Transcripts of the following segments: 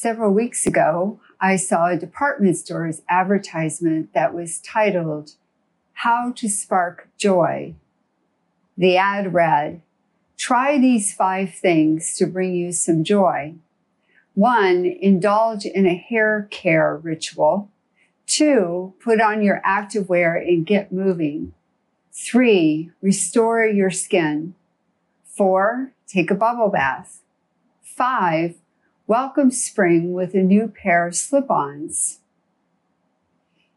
Several weeks ago, I saw a department store's advertisement that was titled, How to Spark Joy. The ad read, Try these five things to bring you some joy. One, indulge in a hair care ritual. Two, put on your activewear and get moving. Three, restore your skin. Four, take a bubble bath. Five, welcome spring with a new pair of slip ons.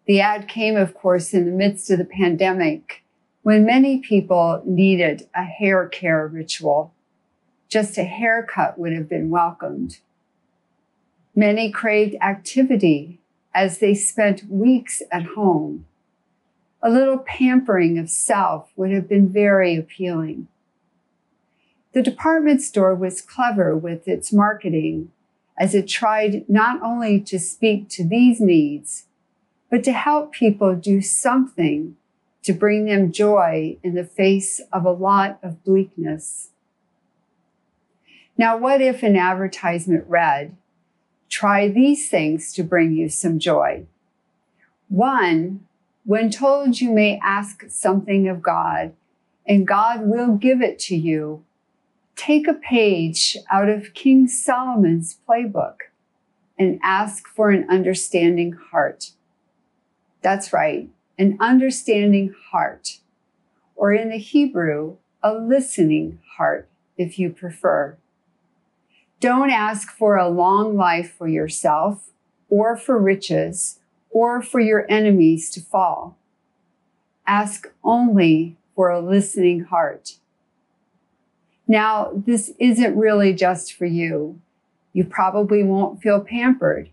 The ad came, of course, in the midst of the pandemic when many people needed a hair care ritual. Just a haircut would have been welcomed. Many craved activity as they spent weeks at home. A little pampering of self would have been very appealing. The department store was clever with its marketing as it tried not only to speak to these needs, but to help people do something to bring them joy in the face of a lot of bleakness. Now, what if an advertisement read, try these things to bring you some joy? One, when told you may ask something of God, and God will give it to you, take a page out of King Solomon's playbook and ask for an understanding heart. That's right, an understanding heart, or in the Hebrew, a listening heart, if you prefer. Don't ask for a long life for yourself, or for riches, or for your enemies to fall. Ask only for a listening heart. Now, this isn't really just for you. You probably won't feel pampered.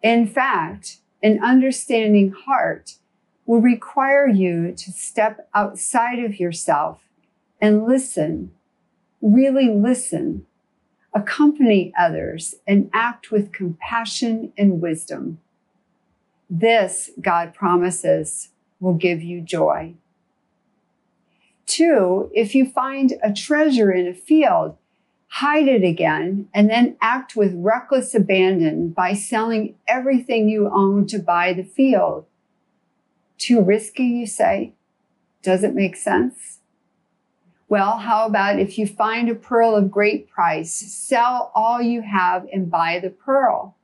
In fact, an understanding heart will require you to step outside of yourself and listen, really listen, accompany others, and act with compassion and wisdom. This, God promises, will give you joy. Two, if you find a treasure in a field, hide it again, and then act with reckless abandon by selling everything you own to buy the field. Too risky, you say? Does it make sense? Well, how about if you find a pearl of great price, sell all you have and buy the pearl?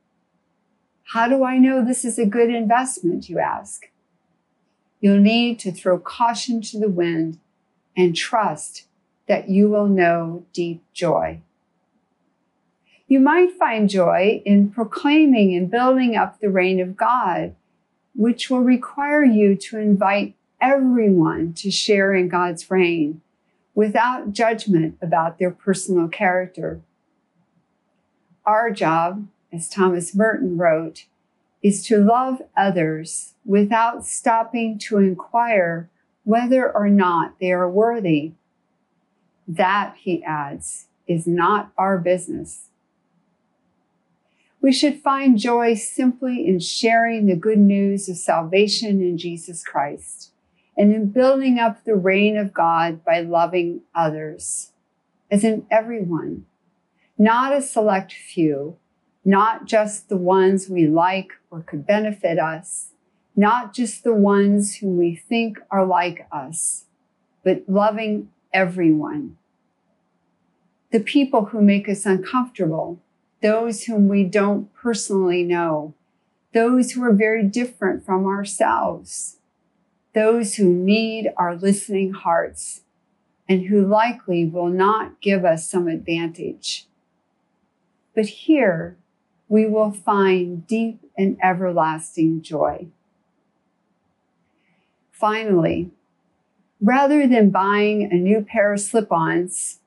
How do I know this is a good investment, you ask? You'll need to throw caution to the wind and trust that you will know deep joy. You might find joy in proclaiming and building up the reign of God, which will require you to invite everyone to share in God's reign without judgment about their personal character. Our job, as Thomas Merton wrote, is to love others without stopping to inquire whether or not they are worthy. That, he adds, is not our business. We should find joy simply in sharing the good news of salvation in Jesus Christ and in building up the reign of God by loving others, as in everyone, not a select few, not just the ones we like or could benefit us, not just the ones who we think are like us, but loving everyone. The people who make us uncomfortable, those whom we don't personally know, those who are very different from ourselves, those who need our listening hearts and who likely will not give us some advantage. But here we will find deep and everlasting joy. Finally, rather than buying a new pair of slip ons,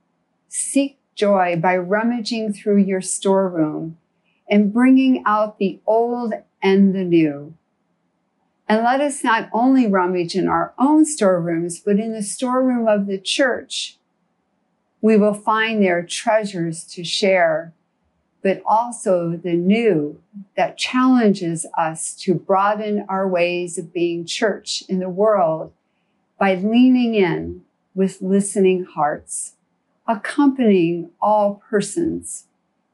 seek joy by rummaging through your storeroom and bringing out the old and the new. And let us not only rummage in our own storerooms, but in the storeroom of the church. We will find there treasures to share but also the new that challenges us to broaden our ways of being church in the world by leaning in with listening hearts, accompanying all persons,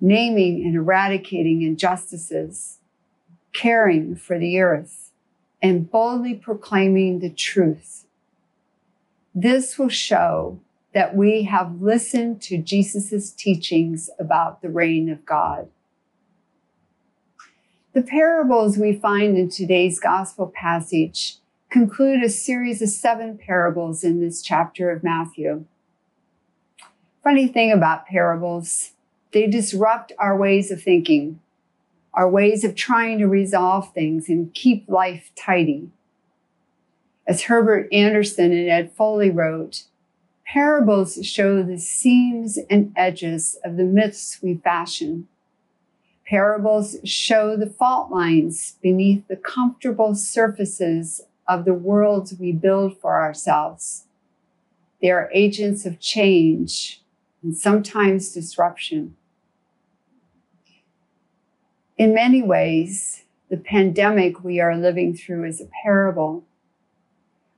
naming and eradicating injustices, caring for the earth, and boldly proclaiming the truth. This will show that we have listened to Jesus' teachings about the reign of God. The parables we find in today's gospel passage conclude a series of seven parables in this chapter of Matthew. Funny thing about parables, they disrupt our ways of thinking, our ways of trying to resolve things and keep life tidy. As Herbert Anderson and Ed Foley wrote, parables show the seams and edges of the myths we fashion. Parables show the fault lines beneath the comfortable surfaces of the worlds we build for ourselves. They are agents of change and sometimes disruption. In many ways, the pandemic we are living through is a parable.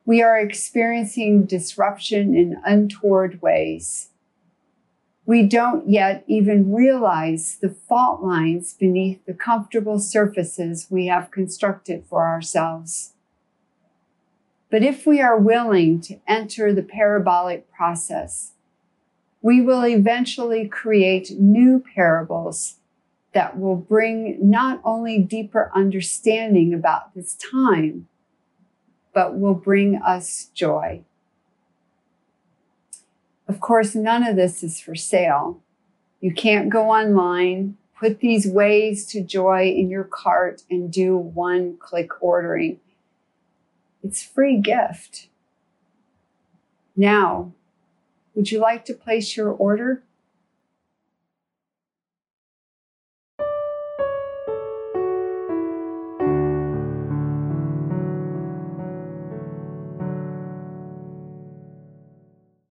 We are experiencing disruption in untoward ways. We don't yet even realize the fault lines beneath the comfortable surfaces we have constructed for ourselves. But if we are willing to enter the parabolic process, we will eventually create new parables that will bring not only deeper understanding about this time, but will bring us joy. Of course, none of this is for sale. You can't go online, put these ways to joy in your cart, and do one click ordering. It's free gift. Now, would you like to place your order?